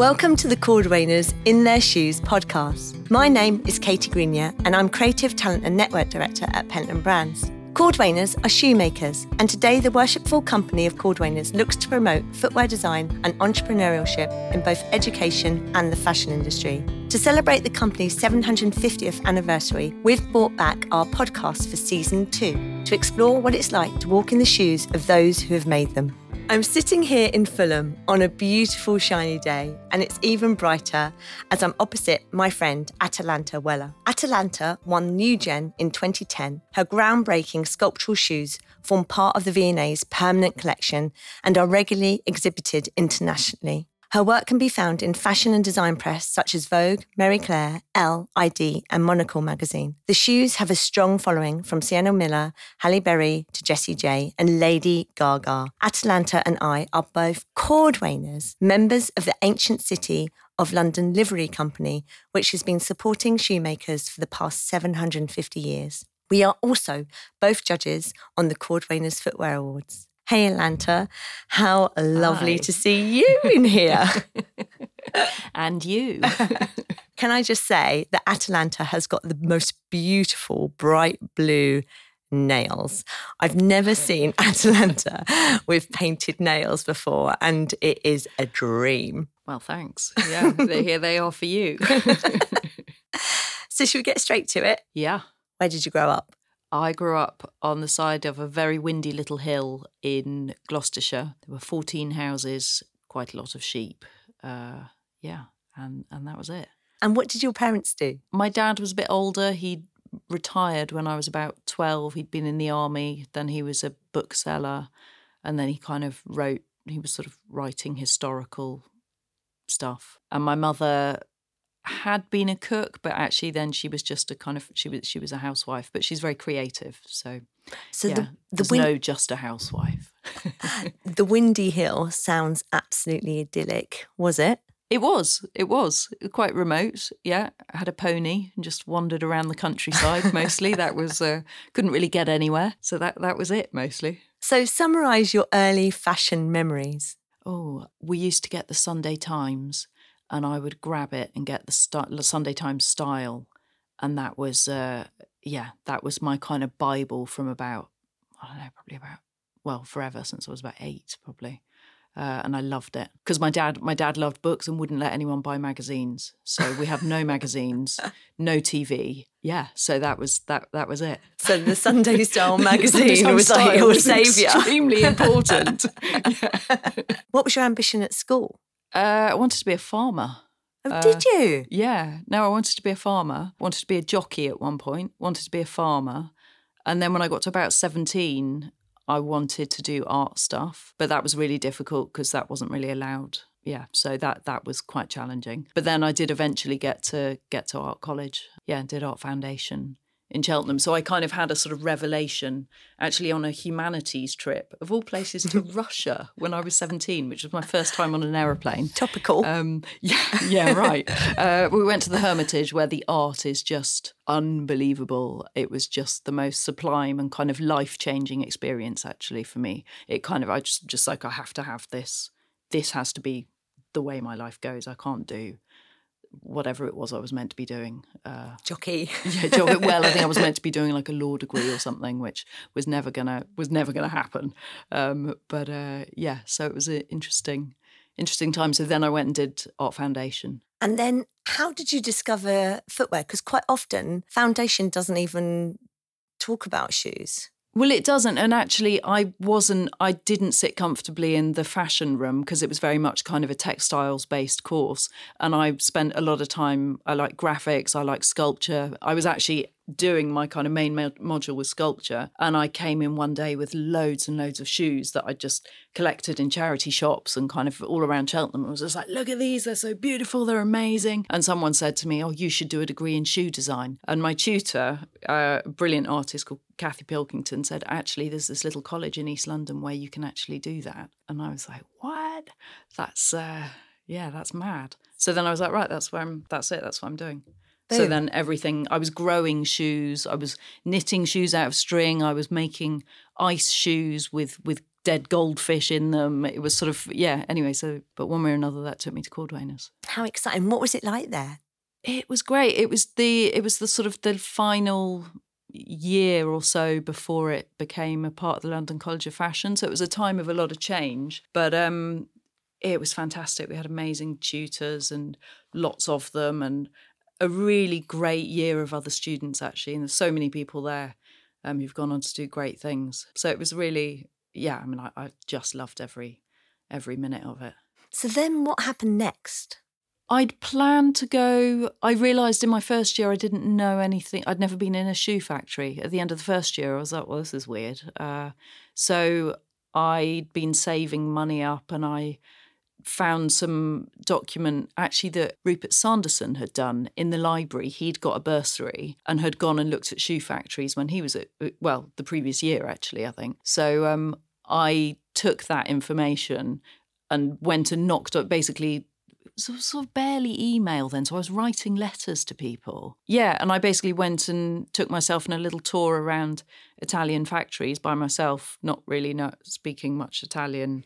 Welcome to the Cordwainers In Their Shoes podcast. My name is Katie Greenyer, and I'm Creative Talent and Network Director at Pentland Brands. Cordwainers are shoemakers, and today the worshipful company of Cordwainers looks to promote footwear design and entrepreneurship in both education and the fashion industry. To celebrate the company's 750th anniversary, we've brought back our podcast for season two to explore what it's like to walk in the shoes of those who have made them. I'm sitting here in Fulham on a beautiful shiny day, and it's even brighter as I'm opposite my friend Atalanta Weller. Atalanta won New Gen in 2010. Her groundbreaking sculptural shoes form part of the V&A's permanent collection and are regularly exhibited internationally. Her work can be found in fashion and design press such as Vogue, Marie Claire, Elle, ID, and Monocle magazine. The shoes have a strong following from Sienna Miller, Halle Berry to Jessie J, and Lady Gaga. Atalanta and I are both cordwainers, members of the ancient city of London Livery Company, which has been supporting shoemakers for the past 750 years. We are also both judges on the Cordwainers Footwear Awards. Hey, Atalanta. How lovely Hi. to see you in here. and you. Can I just say that Atalanta has got the most beautiful bright blue nails. I've never seen Atalanta with painted nails before, and it is a dream. well, thanks. Yeah, here they are for you. So, should we get straight to it? yeah. Where did you grow up? I grew up on the side of a very windy little hill in Gloucestershire. There were 14 houses, quite a lot of sheep. Uh, yeah, and, and that was it. And what did your parents do? My dad was a bit older. He retired when I was about 12. He'd been in the army, then he was a bookseller, and then he kind of wrote, he was sort of writing historical stuff. And my mother had been a cook, but actually then she was just a kind of she was she was a housewife, but she's very creative. So So, yeah, the, the, there's win- no just a housewife. the Windy Hill sounds absolutely idyllic, was it? It was. It was quite remote. Yeah, I had a pony and just wandered around the countryside. Mostly, that was uh, couldn't really get anywhere. So that that was it mostly. So, summarize your early fashion memories. Oh, we used to get the Sunday Times, and I would grab it and get the, st- the Sunday Times style, and that was uh, yeah, that was my kind of bible from about I don't know, probably about well forever since I was about eight, probably. Uh, and I loved it because my dad, my dad loved books and wouldn't let anyone buy magazines. So we have no magazines, no TV. Yeah, so that was that. That was it. So, the Sunday Style Sunday magazine Times was like your was saviour. Extremely important. What was your ambition at school? Uh, I wanted to be a farmer. Oh, Uh, did you? Yeah. No, I wanted to be a farmer. Wanted to be a jockey at one point. Wanted to be a farmer. And then when I got to about 17, I wanted to do art stuff, but that was really difficult because that wasn't really allowed. Yeah, so that that was quite challenging. But then I did eventually get to get to art college. Yeah, did art foundation in Cheltenham. So I kind of had a sort of revelation actually on a humanities trip of all places to Russia when I was 17, which was my first time on an aeroplane. Topical. Um, yeah, yeah, right. Uh, we went to the Hermitage where the art is just unbelievable. It was just the most sublime and kind of life changing experience, actually, for me. It kind of, I just, just like, I have to have this. This has to be the way my life goes. I can't do whatever it was I was meant to be doing. Uh, Jockey. yeah, job well. I think I was meant to be doing like a law degree or something, which was never gonna was never gonna happen. Um, but uh, yeah, so it was an interesting, interesting time. So then I went and did art foundation. And then how did you discover footwear? Because quite often foundation doesn't even talk about shoes. Well, it doesn't. And actually, I wasn't, I didn't sit comfortably in the fashion room because it was very much kind of a textiles based course. And I spent a lot of time, I like graphics, I like sculpture. I was actually doing my kind of main mo- module with sculpture. And I came in one day with loads and loads of shoes that I just collected in charity shops and kind of all around Cheltenham. I was just like, look at these, they're so beautiful, they're amazing. And someone said to me, oh, you should do a degree in shoe design. And my tutor, a brilliant artist called Kathy Pilkington, said, actually, there's this little college in East London where you can actually do that. And I was like, what? That's, uh, yeah, that's mad. So then I was like, right, that's where I'm, that's it, that's what I'm doing. So then everything, I was growing shoes, I was knitting shoes out of string, I was making ice shoes with with dead goldfish in them. It was sort of yeah. Anyway, so but one way or another, that took me to Cordwainers. How exciting! What was it like there? It was great. It was the it was the sort of the final year or so before it became a part of the London College of Fashion. So it was a time of a lot of change. But um, it was fantastic. We had amazing tutors and lots of them, and a really great year of other students actually. And there's so many people there um, who've gone on to do great things. So it was really, yeah. I mean, I, I just loved every every minute of it. So then, what happened next? I'd planned to go. I realised in my first year I didn't know anything. I'd never been in a shoe factory. At the end of the first year, I was like, well, this is weird. Uh, so I'd been saving money up and I found some document actually that Rupert Sanderson had done in the library. He'd got a bursary and had gone and looked at shoe factories when he was at, well, the previous year, actually, I think. So um, I took that information and went and knocked up basically sort of barely email then. So I was writing letters to people. Yeah. And I basically went and took myself on a little tour around Italian factories by myself, not really not speaking much Italian.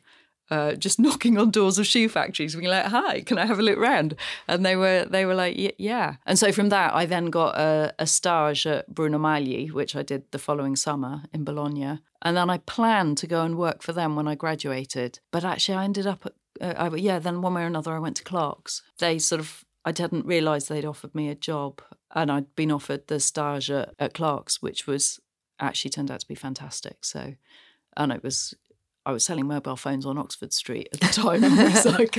Uh, just knocking on doors of shoe factories, being like, "Hi, can I have a look round?" And they were they were like, "Yeah." And so from that, I then got a, a stage at Bruno Magli, which I did the following summer in Bologna, and then I planned to go and work for them when I graduated. But actually, I ended up at uh, I, yeah, then one way or another, I went to Clarks. They sort of, I didn't realise they'd offered me a job, and I'd been offered the stage at, at Clarks, which was actually turned out to be fantastic. So, and it was, I was selling mobile phones on Oxford Street at the time. and was like,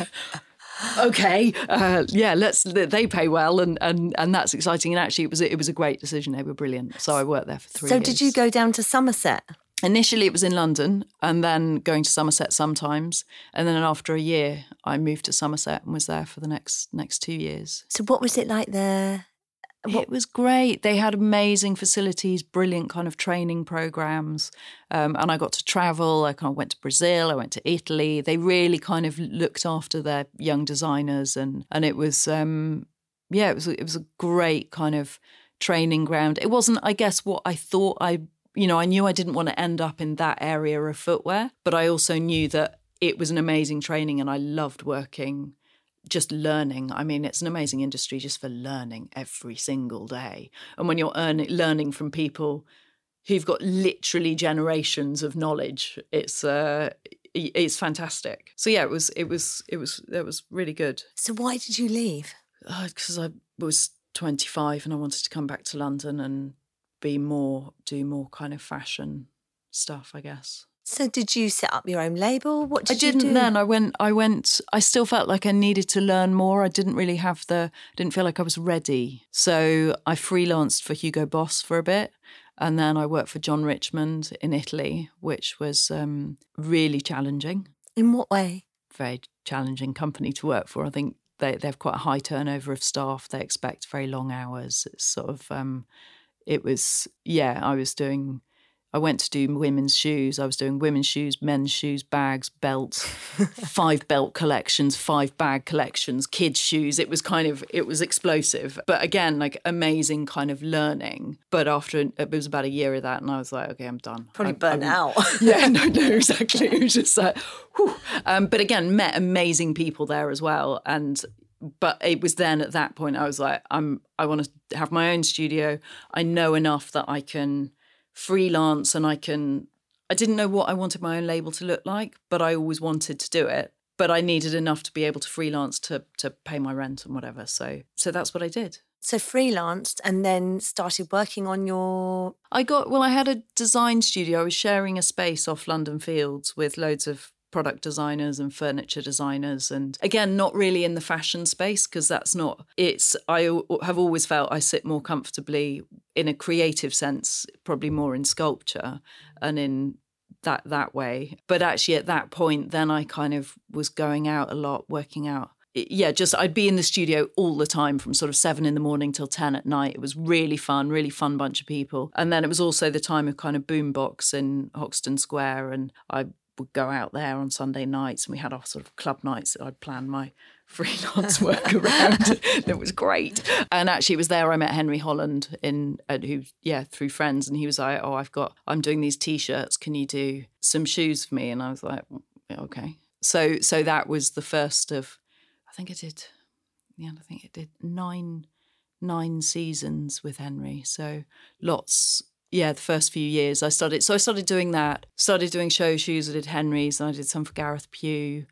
okay, uh, yeah, let's. They pay well, and and and that's exciting. And actually, it was it was a great decision. They were brilliant. So I worked there for three. So years. did you go down to Somerset? Initially, it was in London and then going to Somerset sometimes. And then after a year, I moved to Somerset and was there for the next next two years. So, what was it like there? It was great. They had amazing facilities, brilliant kind of training programs, um, and I got to travel. I kind of went to Brazil. I went to Italy. They really kind of looked after their young designers, and and it was um, yeah, it was it was a great kind of training ground. It wasn't, I guess, what I thought I you know, I knew I didn't want to end up in that area of footwear, but I also knew that it was an amazing training and I loved working just learning. I mean, it's an amazing industry just for learning every single day. And when you're earning, learning from people who've got literally generations of knowledge, it's uh, it's fantastic. So yeah, it was it was it was it was really good. So why did you leave? Because uh, I was 25 and I wanted to come back to London and be more do more kind of fashion stuff, I guess. So did you set up your own label? What did you do? I didn't then. I went I went I still felt like I needed to learn more. I didn't really have the didn't feel like I was ready. So I freelanced for Hugo Boss for a bit. And then I worked for John Richmond in Italy, which was um, really challenging. In what way? Very challenging company to work for. I think they, they have quite a high turnover of staff. They expect very long hours. It's sort of um, it was yeah i was doing i went to do women's shoes. I was doing women's shoes men's shoes bags belts five belt collections five bag collections kids shoes. It was kind of it was explosive. But again like amazing kind of learning. But after it was about a year of that and i was like okay i'm done. Probably I, burnt I, out. Yeah no no exactly. It was just like um, but again met amazing people there as well. And but it was then at that point I was like, I'm I want to have my own studio. I know enough that I can freelance and I can I didn't know what I wanted my own label to look like, but I always wanted to do it. But I needed enough to be able to freelance to to pay my rent and whatever. So so that's what I did. So freelanced and then started working on your I got well I had a design studio. I was sharing a space off London Fields with loads of product designers and furniture designers and again not really in the fashion space because that's not it's i have always felt i sit more comfortably in a creative sense probably more in sculpture and in that that way but actually at that point then i kind of was going out a lot working out yeah, just I'd be in the studio all the time from sort of seven in the morning till 10 at night. It was really fun, really fun bunch of people. And then it was also the time of kind of boombox in Hoxton Square. And I would go out there on Sunday nights and we had our sort of club nights that I'd plan my freelance work around. it was great. And actually, it was there I met Henry Holland in uh, who yeah through friends, and he was like, "Oh, I've got I'm doing these t-shirts. Can you do some shoes for me?" And I was like, "Okay." So so that was the first of I think I did yeah I think it did nine nine seasons with Henry. So lots yeah, the first few years I started. So I started doing that. Started doing show shoes. I did Henry's. And I did some for Gareth Pugh.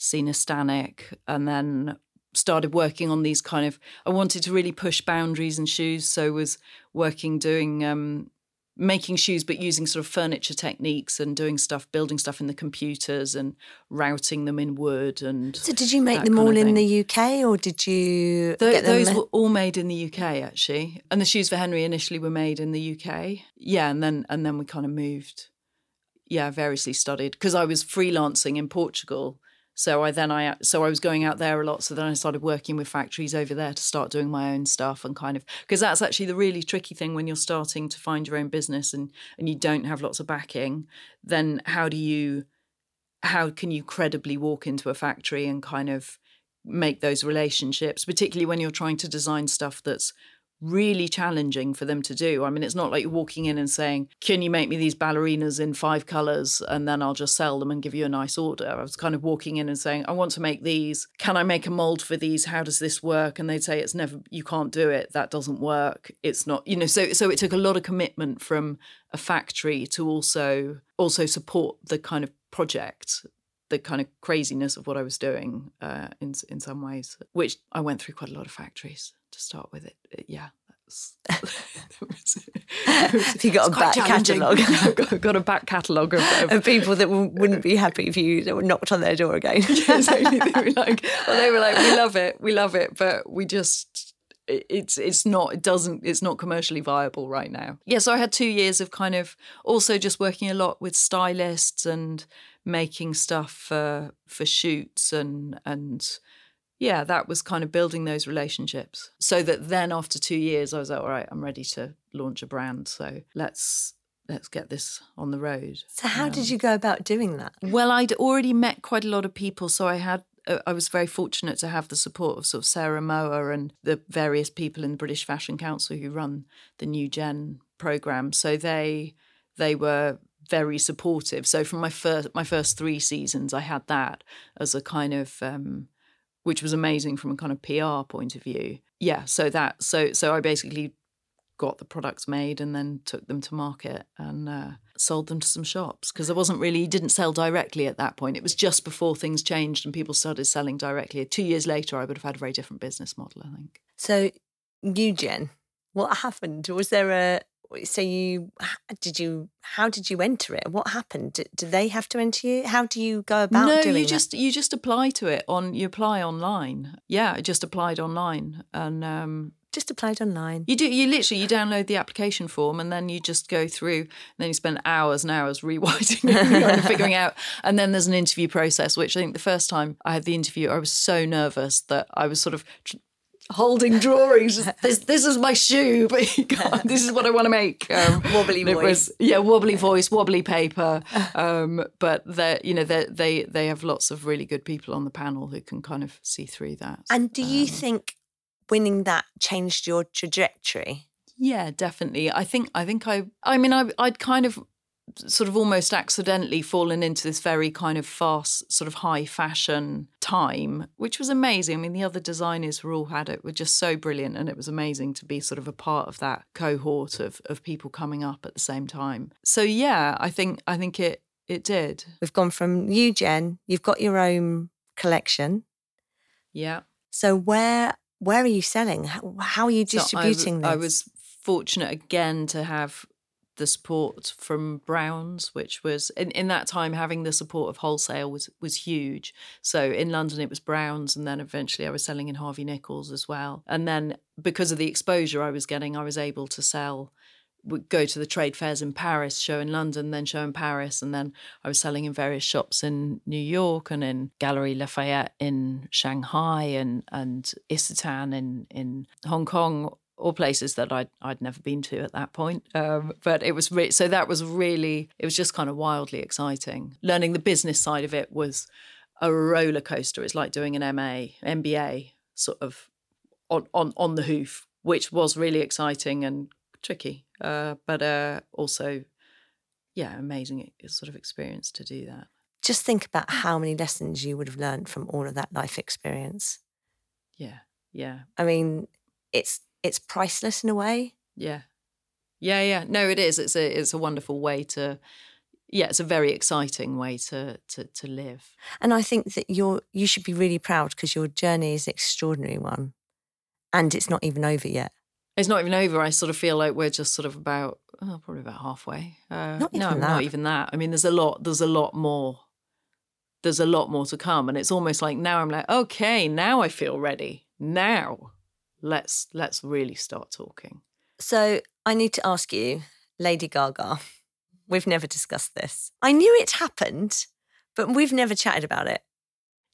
Sina Stanek, and then started working on these kind of. I wanted to really push boundaries in shoes, so was working doing. Um, making shoes but using sort of furniture techniques and doing stuff building stuff in the computers and routing them in wood and so did you make them all in the uk or did you those were all made in the uk actually. And the shoes for henry initially were made in the uk yeah and then and then we kind of moved yeah variously studied. Because i was freelancing in portugal so I then I so I was going out there a lot. So then I started working with factories over there to start doing my own stuff and kind of because that's actually the really tricky thing when you're starting to find your own business and and you don't have lots of backing. Then how do you how can you credibly walk into a factory and kind of make those relationships, particularly when you're trying to design stuff that's really challenging for them to do. I mean, it's not like you're walking in and saying, Can you make me these ballerinas in five colors? And then I'll just sell them and give you a nice order. I was kind of walking in and saying, I want to make these. Can I make a mold for these? How does this work? And they'd say, It's never, you can't do it. That doesn't work. It's not, you know, so, so it took a lot of commitment from a factory to also, also support the kind of project the kind of craziness of what I was doing uh, in in some ways, which I went through quite a lot of factories to start with. It, it yeah, Have you got a back catalogue? I've got, a back catalogue of, of, of, people that wouldn't be happy if you knocked on their door again. yeah, They were like, well, they were like, we love it, we love it, but we just it's it's not it doesn't it's not commercially viable right now. Yeah, so I had two years of kind of also just working a lot with stylists and making stuff for for shoots and and yeah, that was kind of building those relationships. So that then after two years, I was like, all right, I'm ready to launch a brand. So let's let's get this on the road. So how um, did you go about doing that? Well, I'd already met quite a lot of people, so I had uh, I was very fortunate to have the support of sort of Sarah Mower and the various people in the British Fashion Council who run the New Gen program. So they they were very supportive. So from my first my first three seasons, I had that as a kind of um, which was amazing from a kind of PR point of view. Yeah, so that so so I basically got the products made and then took them to market and uh, sold them to some shops because I wasn't really didn't sell directly at that point. It was just before things changed and people started selling directly. Two years later, I would have had a very different business model. I think. So, Gen, what happened? Was there a so you did you how did you enter it what happened did, do they have to enter you how do you go about no you just you just apply to it on you apply online yeah i just applied online and um just applied online. You do. You literally you download the application form and then you just go through. And then you spend hours and hours rewriting and figuring out. And then there's an interview process, which I think the first time I had the interview, I was so nervous that I was sort of holding drawings. this, this is my shoe, but this is what I want to make. Um, wobbly voice. Was, yeah, wobbly voice, wobbly paper. Um, but they, you know, they they have lots of really good people on the panel who can kind of see through that. And do you um, think winning that changed your trajectory? Yeah, definitely. I think I think I I mean I I'd kind of sort of almost accidentally fallen into this very kind of fast, sort of high fashion time, which was amazing. I mean, the other designers were all had it were just so brilliant, and it was amazing to be sort of a part of that cohort of of people coming up at the same time. So yeah, I think I think it it did. We've gone from New Gen. You've got your own collection. Yeah. So where where are you selling? How, how are you distributing so? I was fortunate again to have the support from Browns, which was in, in that time having the support of wholesale was was huge. So in London it was Browns, and then eventually I was selling in Harvey Nichols as well. And then because of the exposure I was getting, I was able to sell go to the trade fairs in Paris, show in London, then show in Paris, and then I was selling in various shops in New York and in Galeries Lafayette in Shanghai and and Isetan in in Hong Kong or places that I'd I'd never been to at that point. Um, but it was re- so that was really it was just kind of wildly exciting. Learning the business side of it was a roller coaster. It's like doing an MA MBA sort of on on on the hoof, which was really exciting and tricky, uh, but uh, also yeah, amazing sort of experience to do that. Just think about how many lessons you would have learned from all of that life experience. Yeah, yeah. I mean, it's it's priceless in a way. Yeah, yeah, yeah. No, it is. It's a it's a wonderful way to. Yeah, it's a very exciting way to to to live. And I think that you're you should be really proud because your journey is an extraordinary one, and it's not even over yet. It's not even over. I sort of feel like we're just sort of about oh, probably about halfway. Uh, Not no, even that. not even that. I mean, there's a lot. There's a lot more. There's a lot more to come, and it's almost like now I'm like, okay, now I feel ready. Now, let's let's really start talking. So I need to ask you, Lady Gaga. We've never discussed this. I knew it happened, but we've never chatted about it.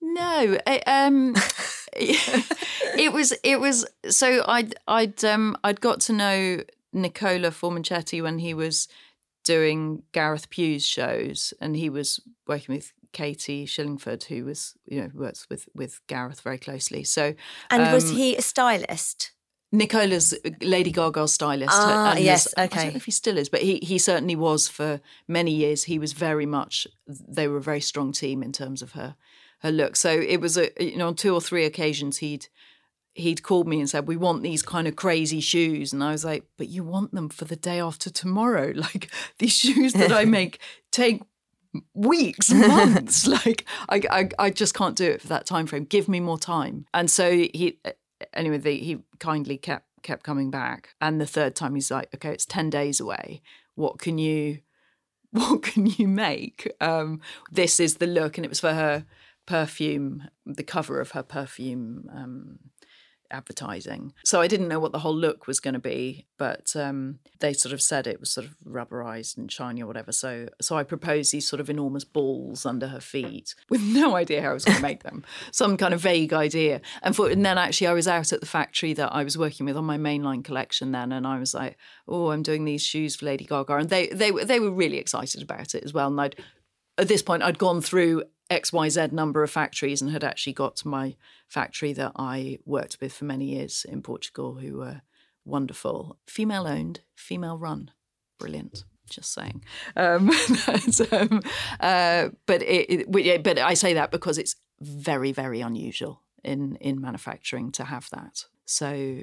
No, I, um, it was it was so I'd I'd um I'd got to know Nicola Formichetti when he was doing Gareth Pugh's shows, and he was working with Katie Shillingford, who was you know works with with Gareth very closely. So And was um, he a stylist? Nicola's Lady Gaga's stylist. Ah, and yes, was- I don't know if he still is, but he he certainly was for many years. He was very much. They were a very strong team in terms of her her look. So it was a you know on two or three occasions he'd he'd called me and said we want these kind of crazy shoes, and I was like, but you want them for the day after tomorrow, like these shoes that I make take weeks, months. like I, I, I just can't do it for that time frame. Give me more time. And so he, anyway, the, he kindly kept kept coming back. And the third time, he's like, okay, it's ten days away. What can you, what can you make? Um, this is the look, and it was for her perfume, the cover of her perfume. Um, advertising. So I didn't know what the whole look was going to be, but um, they sort of said it was sort of rubberized and shiny or whatever. So so I proposed these sort of enormous balls under her feet with no idea how I was going to make them, some kind of vague idea. And for and then actually I was out at the factory that I was working with on my mainline collection then, and I was like, oh, I'm doing these shoes for Lady Gaga, and they they they were really excited about it as well. And I'd at this point I'd gone through XYZ number of factories and had actually got to my factory that I worked with for many years in Portugal, who were wonderful, female owned, female run, brilliant. Just saying, um, um, uh, but it, it, but I say that because it's very, very unusual in in manufacturing to have that. So,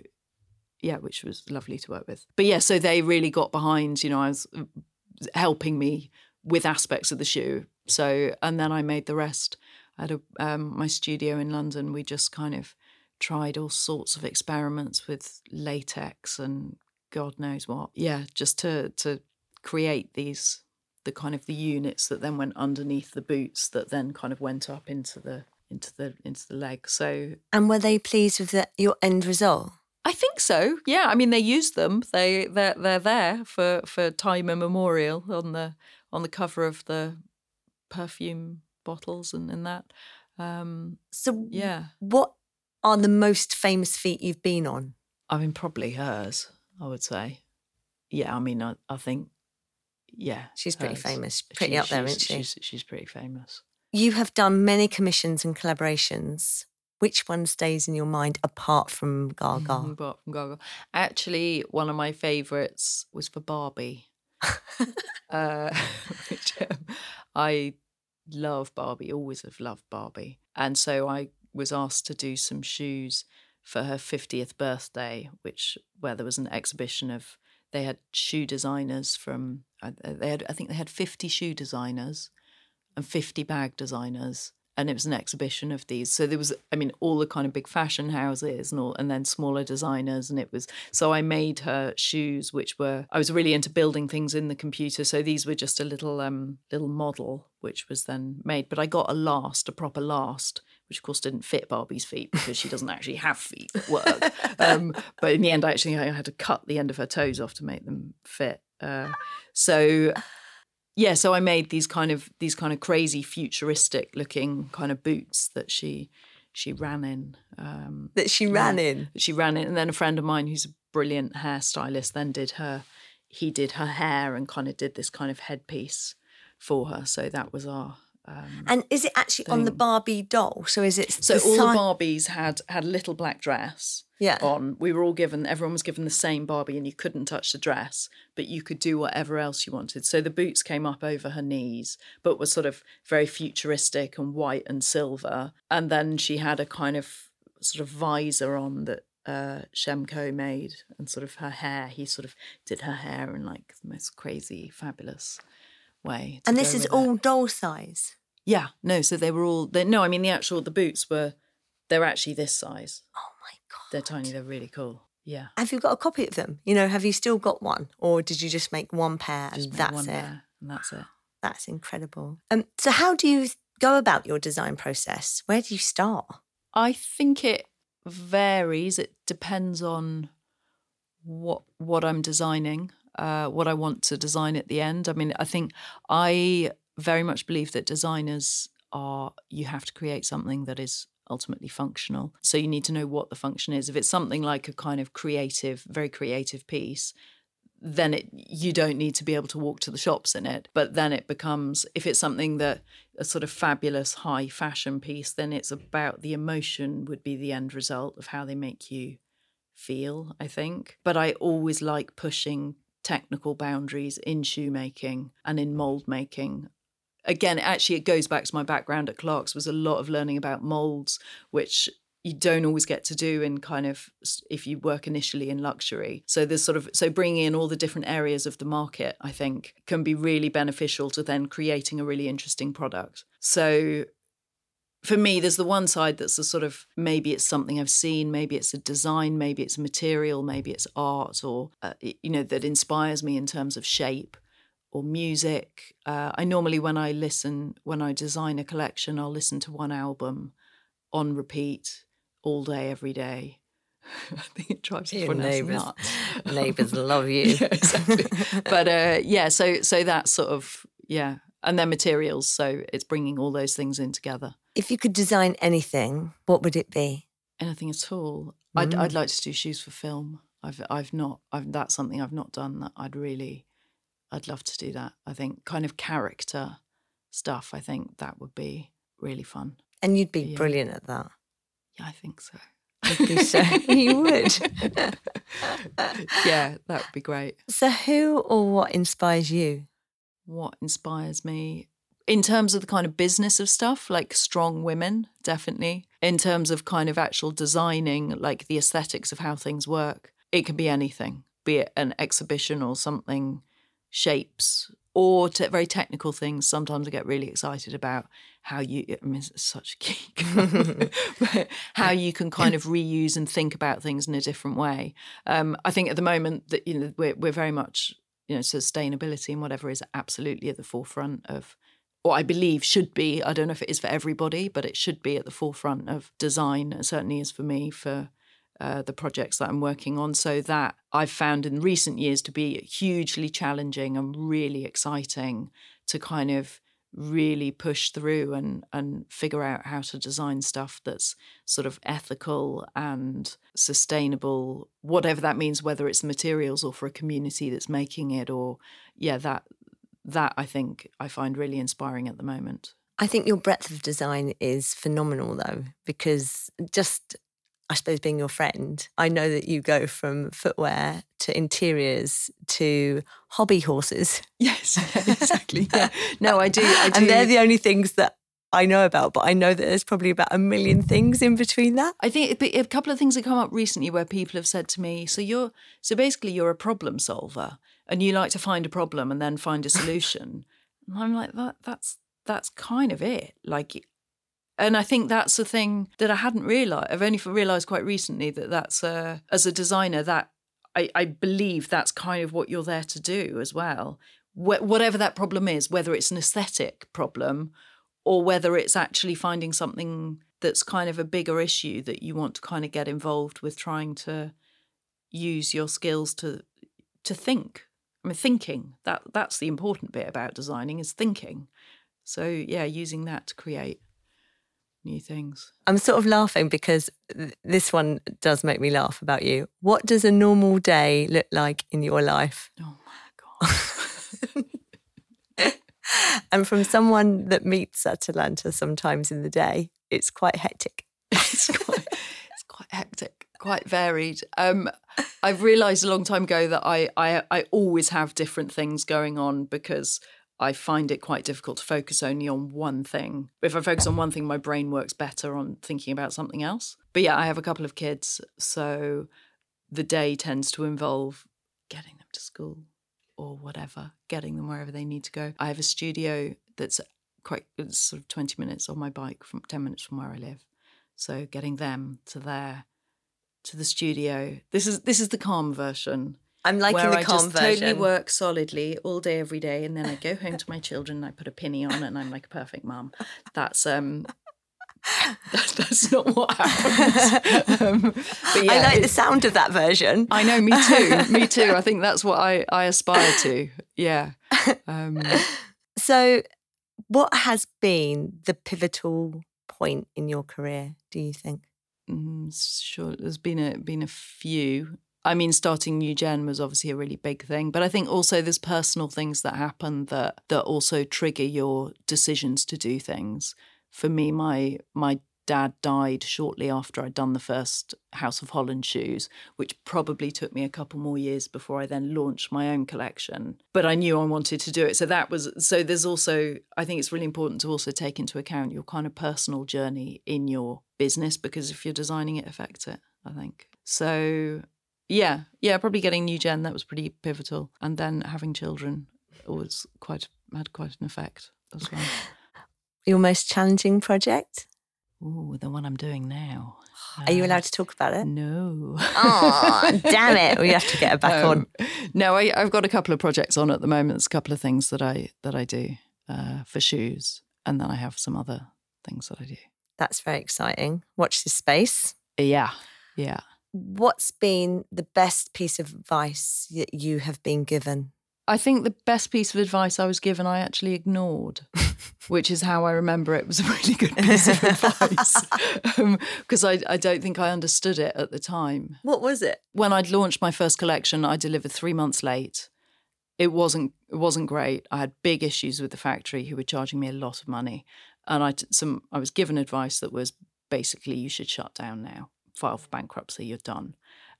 yeah, which was lovely to work with. But yeah, so they really got behind. You know, I was uh, helping me with aspects of the shoe. So, and then I made the rest. I had a, um, my studio in London. We just kind of tried all sorts of experiments with latex and God knows what. Yeah, just to to create these the kind of the units that then went underneath the boots that then kind of went up into the into the into the leg. So And were they pleased with the, your end result? I think so. Yeah, I mean they used them. They they're they're there for for time immemorial on the on the cover of the perfume bottles and, and that. Um, So, yeah, what are the most famous feet you've been on? I mean probably hers. I would say. Yeah, I mean I, I think. Yeah, She's pretty hers. famous, pretty She- up there, isn't she? She's, she's pretty famous. You have done many commissions and collaborations. Which one stays in your mind apart from Gaga? Apart from Gaga, actually, one of my favourites was for Barbie. uh, which um, I love Barbie, always have loved Barbie. And so I was asked to do some shoes for her 50th birthday, which where there was an exhibition of they had shoe designers from uh, they had I think they had 50 shoe designers and 50 bag designers and it was an exhibition of these. So there was i mean all the kind of big fashion houses and all and then smaller designers and it was so i made her shoes which were i was really into building things in the computer. So these were just a little um little model which was then made but i got a last a proper last which of course didn't fit barbie's feet because she doesn't actually have feet work. Um, but in the end I actually i had to cut the end of her toes off to make them fit uh, so yeah so i made these kind of these kind of crazy futuristic looking kind of boots that she she ran in. Um, that she ran yeah, in. She ran in, and then a friend of mine who's a brilliant hairstylist then did her. He did her hair and kind of did this kind of headpiece for her. So that was our um, and is it actually thing. on the Barbie doll? So is it so the all si- the Barbies had had a little black dress yeah. on. We were all given everyone was given the same Barbie and you couldn't touch the dress, but you could do whatever else you wanted. So the boots came up over her knees, but were sort of very futuristic and white and silver. And then she had a kind of sort of visor on that uh, Shemko made, and sort of her hair. He sort of did her hair in like the most crazy, fabulous way. And this is all doll size. Yeah, no. So they were all. They, no, I mean the actual the boots were. They're actually this size. Oh my god! They're tiny. They're really cool. Yeah. Have you got a copy of them? You know, have you still got one, or did you just make one pair and that's it? and that's it. That's incredible. Um. So how do you go about your design process? Where do you start? I think it varies. It depends on what what I'm designing uh, what I want to design at the end. I mean, I think I very much believe that designers are, you have to create something that is ultimately functional. So you need to know what the function is. If it's something like a kind of creative, very creative piece, then it you don't need to be able to walk to the shops in it. But then it becomes if it's something that a sort of fabulous high fashion piece, then it's about the emotion would be the end result of how they make you feel, I think. But I always like pushing technical boundaries in shoemaking and in mold making. Again actually it goes back to my background at clarks was a lot of learning about molds which you don't always get to do in kind of if you work initially in luxury. So there's sort of so bringing in all the different areas of the market i think can be really beneficial to then creating a really interesting product. So for me, there's the one side that's a sort of maybe it's something I've seen, maybe it's a design, maybe it's a material, maybe it's art, or uh, you know that inspires me in terms of shape or music. Uh, I normally, when I listen, when I design a collection, I'll listen to one album on repeat all day, every day. I think it drives everyone neighbors, nuts. neighbors love you. yeah, exactly. but uh, yeah, so so that sort of yeah, and their materials. So it's bringing all those things in together. If you could design anything, what would it be? Anything at all. Mm. I'd, I'd like to do shoes for film. I've I've not. I've, that's something I've not done. That I'd really, I'd love to do that. I think kind of character stuff. I think that would be really fun. And you'd be yeah. brilliant at that. Yeah, I think so. So. you would. yeah, that would be great. So, who or what inspires you? What inspires me? in terms of the kind of business of stuff, like strong women, definitely. In terms of kind of actual designing, like the aesthetics of how things work, it can be anything, be it an exhibition or something, shapes, or very technical things. Sometimes I get really excited about how you, I mean, it's such a geek, how you can kind of reuse and think about things in a different way. Um, I think at the moment that, you know, we're, we're very much, you know, sustainability and whatever is absolutely at the forefront of or I believe should be, I don't know if it is for everybody, but it should be at the forefront of design. It certainly is for me for uh, the projects that I'm working on. So that I've found in recent years to be hugely challenging and really exciting to kind of really push through and and figure out how to design stuff that's sort of ethical and sustainable whatever that means whether it's materials or for a community that's making it or yeah that that I think I find really inspiring at the moment. I think your breadth of design is phenomenal, though, because just, I suppose, being your friend, I know that you go from footwear to interiors to hobby horses. Yes, exactly. yeah. No, I do, I do. And they're the only things that I know about, but I know that there's probably about a million things in between that. I think a couple of things have come up recently where people have said to me, "So you're so basically you're a problem solver, and you like to find a problem and then find a solution." and I'm like, that that's that's kind of it. Like, and I think that's the thing that I hadn't realized. I've only realized quite recently that that's uh, as a designer that I, I believe that's kind of what you're there to do as well. Wh- whatever that problem is, whether it's an aesthetic problem or whether it's actually finding something that's kind of a bigger issue that you want to kind of get involved with trying to use your skills to to think i mean thinking that that's the important bit about designing is thinking so yeah using that to create new things. I'm sort of laughing because th- this one does make me laugh about you. What does a normal day look like in your life? Oh my god. And from someone that meets Atalanta sometimes in the day, it's quite hectic. it's quite it's quite hectic, quite varied. Um, I've realised a long time ago that I, I I always have different things going on because I find it quite difficult to focus only on one thing. If I focus on one thing, my brain works better on thinking about something else. But yeah, I have a couple of kids, so the day tends to involve getting them to school or whatever, getting them wherever they need to go. I have a studio that's quite it's sort of 20 minutes on my bike from 10 minutes from where I live. So getting them to there to the studio. This is this is the calm version. I'm liking where the I calm just version. totally work solidly all day every day and then I go home to my children and I put a penny on and I'm like a perfect mom. That's um that, that's not what happens. um, but yeah, I like the sound of that version. I know, me too. me too. I think that's what I, I aspire to. Yeah. Um, So, what has been the pivotal point in your career, do you think? mm, sure, there's been a been a few. I mean, starting New Gen was obviously a really big thing, but I think also there's personal things that happen that that also trigger your decisions to do things. For me, my my dad died shortly after I'd done the first House of Holland shoes, which probably took me a couple more years before I then launched my own collection. But I knew I wanted to do it. So that was so there's also I think it's really important to also take into account your kind of personal journey in your business because if you're designing it affects it, I think. So yeah, yeah, probably getting new gen that was pretty pivotal. And then having children was quite had quite an effect as well. Your most challenging project? Ooh, the one I'm doing now. Are you allowed to talk about it? No. Oh, damn it. We have to get her back on. Um, No, I, I've got a couple of projects on at the moment. There's a couple of things that I that I do uh, for shoes, and then I have some other things that I do. That's very exciting. Watch this space. Yeah, yeah. What's been the best piece of advice that you have been given? I think the best piece of advice I was given, I actually ignored, which is how I remember it was a really good piece of advice um, because I, I don't think I understood it at the time. What was it? when I'd launched my first collection, I delivered three months late. It wasn't it wasn't great. I had big issues with the factory who were charging me a lot of money, and I t- some I was given advice that was basically you should shut down now, file for bankruptcy, you're done.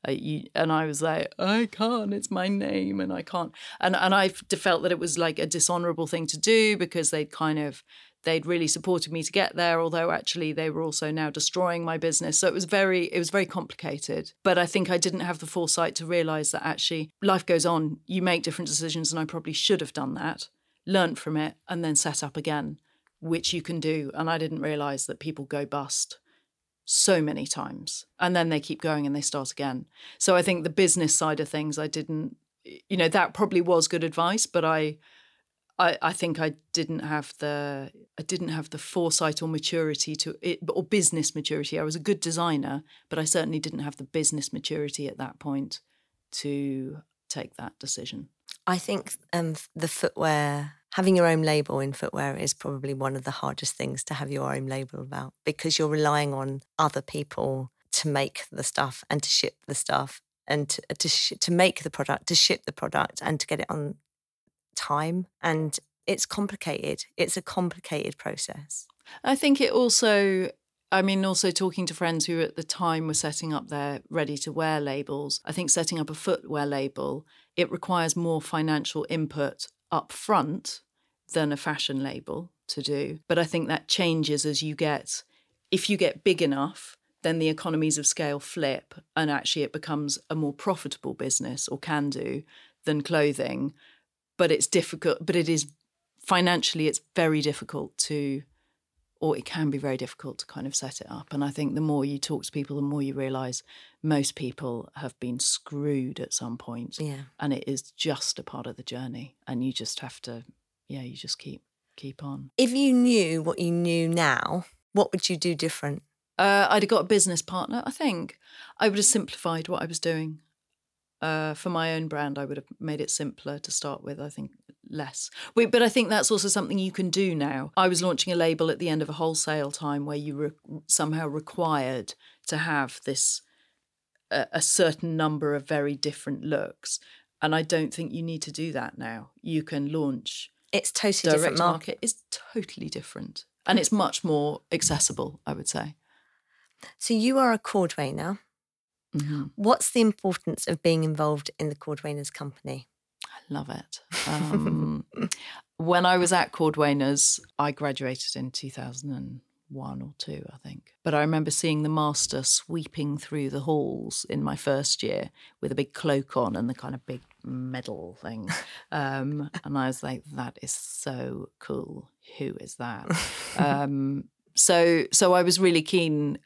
Uh, you, and I was like, I can't. It's my name, and I can't. And and I felt that it was like a dishonourable thing to do because they'd kind of they'd really supported me to get there although actually they were also now destroying my business so it was very it was very complicated but i think i didn't have the foresight to realize that actually life goes on you make different decisions and i probably should have done that learned from it and then set up again which you can do and i didn't realize that people go bust so many times and then they keep going and they start again so i think the business side of things i didn't you know that probably was good advice but i I, I think I didn't have the I didn't have the foresight or maturity to it or business maturity. I was a good designer, but I certainly didn't have the business maturity at that point to take that decision. I think um, the footwear, having your own label in footwear is probably one of the hardest things to have your own label about because you're relying on other people to make the stuff and to ship the stuff and to uh, to, sh- to make the product, to ship the product and to get it on time. And it's complicated. It's a complicated process. I think it also I mean, also talking to friends who at the time were setting up their ready to wear labels, I think setting up a footwear label, it requires more financial input up front than a fashion label to do. But I think that changes as you get, if you get big enough, then the economies of scale flip and actually it becomes a more profitable business or can do than clothing. But it's difficult, but it is financially, it's very difficult to or it can be very difficult to kind of set it up. And I think the more you talk to people, the more you realize most people have been screwed at some point. Yeah. And it is just a part of the journey. And you just have to, yeah, you just keep keep on. If you knew what you knew now, what would you do different? Uh, I'd have got a business partner, I think. I would have simplified what I was doing. Uh, for my own brand, I would have made it simpler to start with. I think less. Wait, but I think that's also something you can do now. I was launching a label at the end of a wholesale time where you were somehow required to have this a, a certain number of very different looks, and I don't think you need to do that now. You can launch. It's totally direct different market. market. It's totally different, and it's much more accessible. I would say. So you are a cordwainer. Mm-hmm. What's the importance of being involved in the Cordwainers Company? Love it. Um, when I was at Cordwainers, I graduated in 2001 or two, I think. But I remember seeing the master sweeping through the halls in my first year with a big cloak on and the kind of big medal thing. Um, and I was like, that is so cool. Who is that? um, so, so I was really keen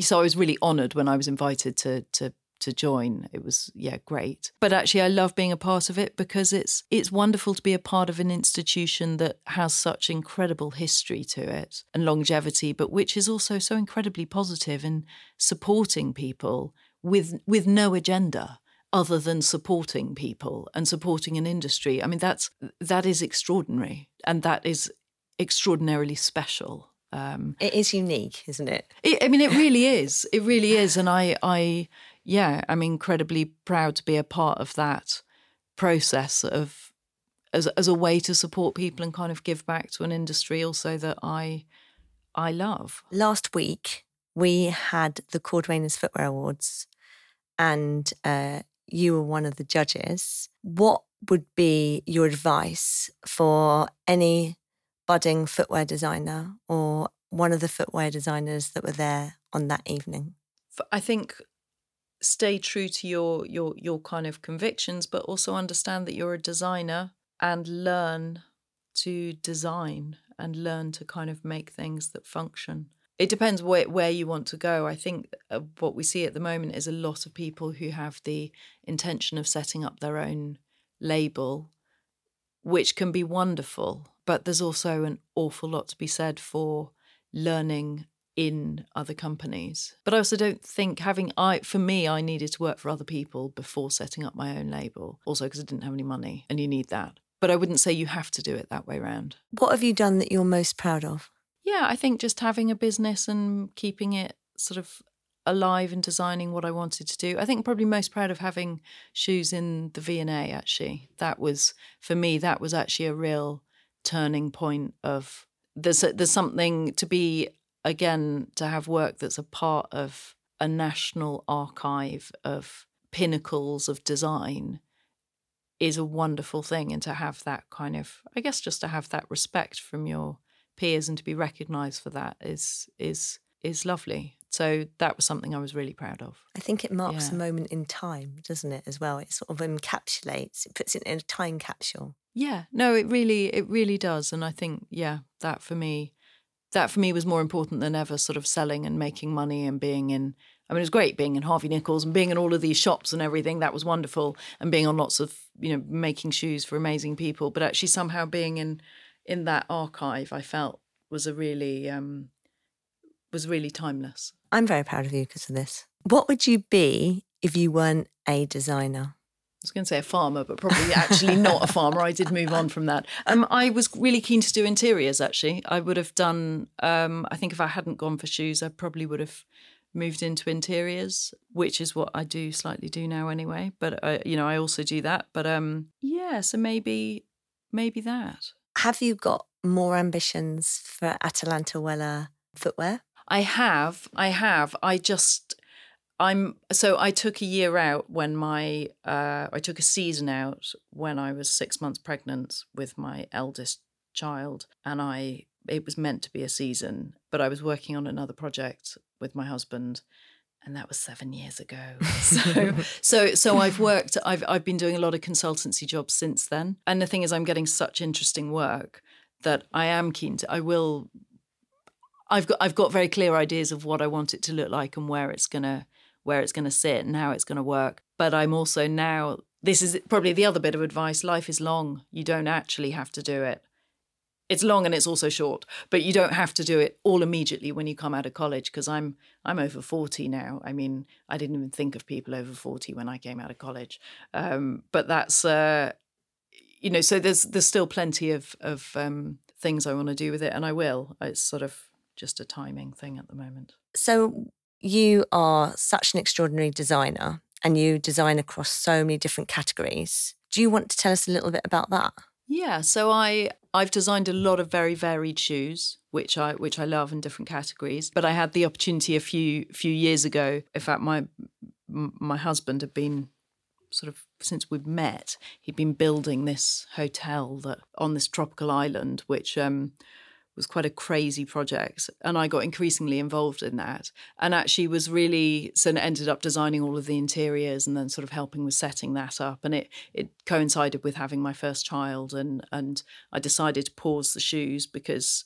so I was really honoured when I was invited to to to join. It was yeah great. But actually, I love being a part of it because it's it's wonderful to be a part of an institution that has such incredible history to it and longevity, but which is also so incredibly positive in supporting people with with no agenda other than supporting people and supporting an industry. I mean, that's that is extraordinary, and that is extraordinarily special. Um, it is unique, isn't it? it? I mean, it really is. It really is, and I, I, yeah, I'm incredibly proud to be a part of that process of as as a way to support people and kind of give back to an industry also that I, I love. Last week we had the Cordwainers Footwear Awards, and uh, you were one of the judges. What would be your advice for any budding footwear designer or one of the footwear designers that were there on that evening? I think stay true to your your your kind of convictions but also understand that you're a designer and learn to design and learn to kind of make things that function. It depends where, where you want to go. I think uh, what we see at the moment is a lot of people who have the intention of setting up their own label which can be wonderful but there's also an awful lot to be said for learning in other companies. But I also don't think having I for me I needed to work for other people before setting up my own label. Also because I didn't have any money and you need that. But I wouldn't say you have to do it that way around. What have you done that you're most proud of? Yeah, I think just having a business and keeping it sort of alive and designing what I wanted to do. I think probably most proud of having shoes in the V&A actually. That was for me that was actually a real turning point of there's a, there's something to be again to have work that's a part of a national archive of pinnacles of design is a wonderful thing and to have that kind of i guess just to have that respect from your peers and to be recognized for that is is is lovely. So that was something i was really proud of. I think it marks yeah. a moment in time doesn't it as well? It sort of encapsulates it puts it in a time capsule. Yeah, no, it really, it really does, and I think, yeah, that for me, that for me was more important than ever. Sort of selling and making money and being in. I mean, it was great being in Harvey Nichols and being in all of these shops and everything. That was wonderful, and being on lots of, you know, making shoes for amazing people. But actually, somehow being in in that archive, I felt was a really um, was really timeless. I'm very proud of you because of this. What would you be if you weren't a designer? I was going to say a farmer, but probably actually not a farmer. I did move on from that. Um, I was really keen to do interiors. Actually, I would have done. Um, I think if I hadn't gone for shoes, I probably would have moved into interiors, which is what I do slightly do now anyway. But uh, you know, I also do that. But um, yeah, so maybe maybe that. Have you got more ambitions for Atalanta Weller footwear? I have. I have. I just I'm so I took a year out when my uh, I took a season out when I was six months pregnant with my eldest child, and I it was meant to be a season, but I was working on another project with my husband, and that was seven years ago. So so so I've worked. I've I've been doing a lot of consultancy jobs since then, and the thing is, I'm getting such interesting work that I am keen to. I will. I've got I've got very clear ideas of what I want it to look like and where it's gonna where it's going to sit and how it's going to work. But I'm also now, this is probably the other bit of advice life is long. You don't actually have to do it. It's long and it's also short, but you don't have to do it all immediately when you come out of college because I'm I'm over 40 now. I mean, I didn't even think of people over 40 when I came out of college. Um, but that's uh, you know, so there's there's still plenty of of um, things I want to do with it, and I will. It's sort of just a timing thing at the moment. So you are such an extraordinary designer, and you design across so many different categories. Do you want to tell us a little bit about that? Yeah, so I I've designed a lot of very varied shoes, which I which I love in different categories. But I had the opportunity a few few years ago. In fact, my my husband had been sort of since we've met, he'd been building this hotel that on this tropical island, which um, was quite a crazy project. And I got increasingly involved in that. And actually was really so ended up designing all of the interiors and then sort of helping with setting that up. And it it coincided with having my first child and and I decided to pause the shoes because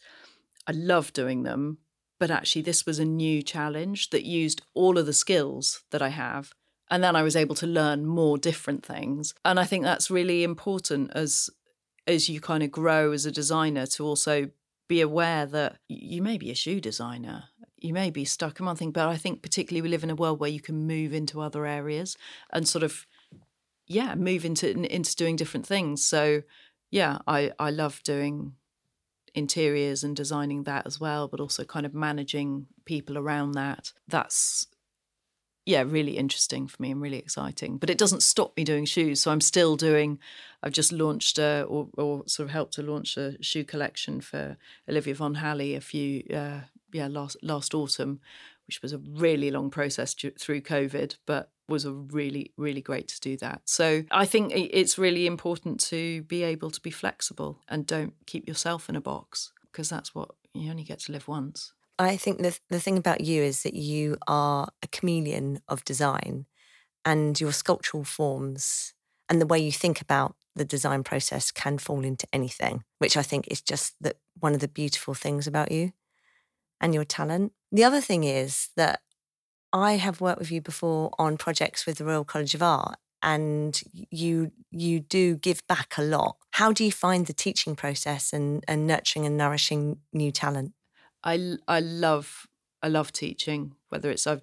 I love doing them. But actually this was a new challenge that used all of the skills that I have. And then I was able to learn more different things. And I think that's really important as as you kind of grow as a designer to also be aware that you may be a shoe designer, you may be stuck in one thing, but I think particularly we live in a world where you can move into other areas and sort of, yeah, move into into doing different things. So, yeah, I I love doing interiors and designing that as well, but also kind of managing people around that. That's yeah, really interesting for me and really exciting. But it doesn't stop me doing shoes. So I'm still doing, I've just launched a, or, or sort of helped to launch a shoe collection for Olivia von Halle a few, uh, yeah, last, last autumn, which was a really long process through COVID, but was a really, really great to do that. So I think it's really important to be able to be flexible and don't keep yourself in a box because that's what you only get to live once. I think the the thing about you is that you are a chameleon of design, and your sculptural forms and the way you think about the design process can fall into anything, which I think is just that one of the beautiful things about you and your talent. The other thing is that I have worked with you before on projects with the Royal College of Art and you you do give back a lot. How do you find the teaching process and, and nurturing and nourishing new talent? I I love I love teaching. Whether it's I've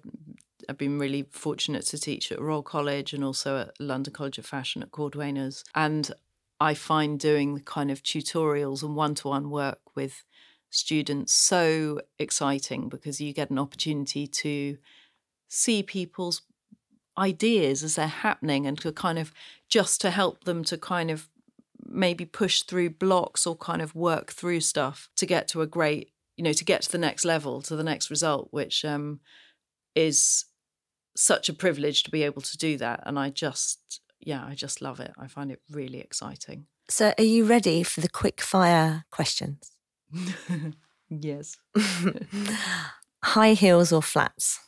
I've been really fortunate to teach at Royal College and also at London College of Fashion at Cordwainers, and I find doing the kind of tutorials and one to one work with students so exciting because you get an opportunity to see people's ideas as they're happening and to kind of just to help them to kind of maybe push through blocks or kind of work through stuff to get to a great you know, to get to the next level, to the next result, which um, is such a privilege to be able to do that. And I just, yeah, I just love it. I find it really exciting. So, are you ready for the quick fire questions? yes. high heels or flats?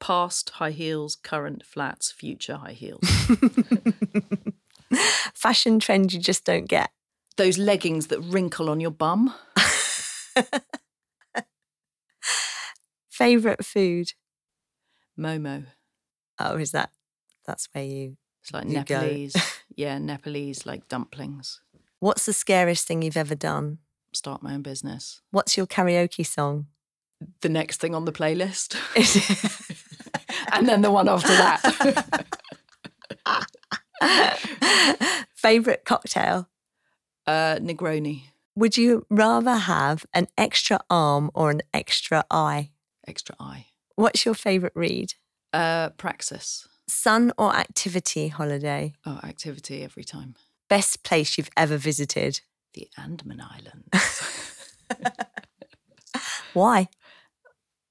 Past high heels, current flats, future high heels. Fashion trend you just don't get. Those leggings that wrinkle on your bum. Favorite food? Momo. Oh, is that? That's where you. It's like you Nepalese. yeah, Nepalese like dumplings. What's the scariest thing you've ever done? Start my own business. What's your karaoke song? The next thing on the playlist. and then the one after that. Favorite cocktail? Uh, Negroni. Would you rather have an extra arm or an extra eye? Extra eye. What's your favourite read? Uh, Praxis. Sun or activity holiday? Oh, activity every time. Best place you've ever visited? The Andaman Islands. Why?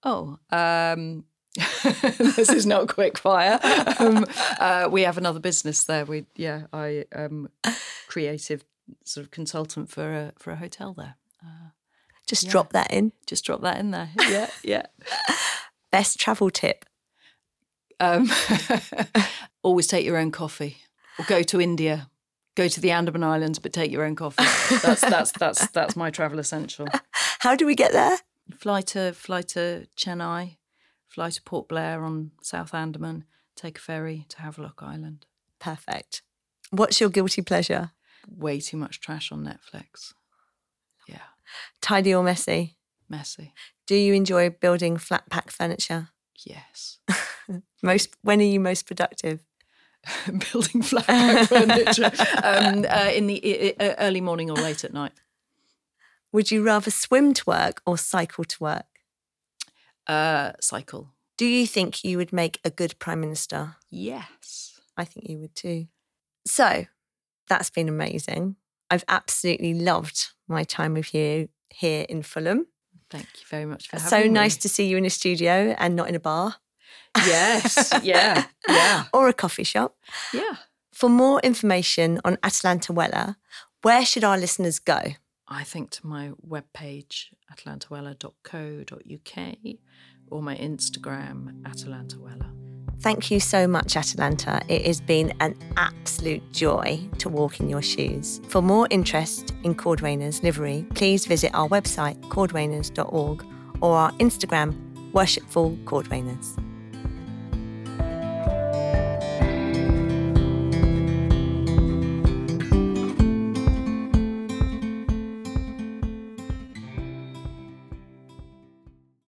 Oh, um, this is not quick fire. Um, uh, we have another business there. We yeah, I um creative sort of consultant for a for a hotel there. Uh, just yeah. drop that in. Just drop that in there. Yeah, yeah. Best travel tip? Um, always take your own coffee. Or go to India. Go to the Andaman Islands, but take your own coffee. That's that's that's that's my travel essential. How do we get there? Fly to fly to Chennai, fly to Port Blair on South Andaman, take a ferry to Havelock Island. Perfect. What's your guilty pleasure? Way too much trash on Netflix. Tidy or messy? Messy. Do you enjoy building flat pack furniture? Yes. most when are you most productive? building flat pack furniture um, uh, in the uh, early morning or late at night. Would you rather swim to work or cycle to work? Uh, cycle. Do you think you would make a good prime minister? Yes. I think you would too. So that's been amazing. I've absolutely loved my time with you here in Fulham. Thank you very much for having so me. nice to see you in a studio and not in a bar. Yes, yeah, yeah. or a coffee shop. Yeah. For more information on Atalanta Weller, where should our listeners go? I think to my webpage, atalantaweller.co.uk, or my Instagram, atalantaweller. Thank you so much, Atalanta. It has been an absolute joy to walk in your shoes. For more interest in Cordwainers livery, please visit our website, cordwainers.org, or our Instagram, Worshipful Cordwainers.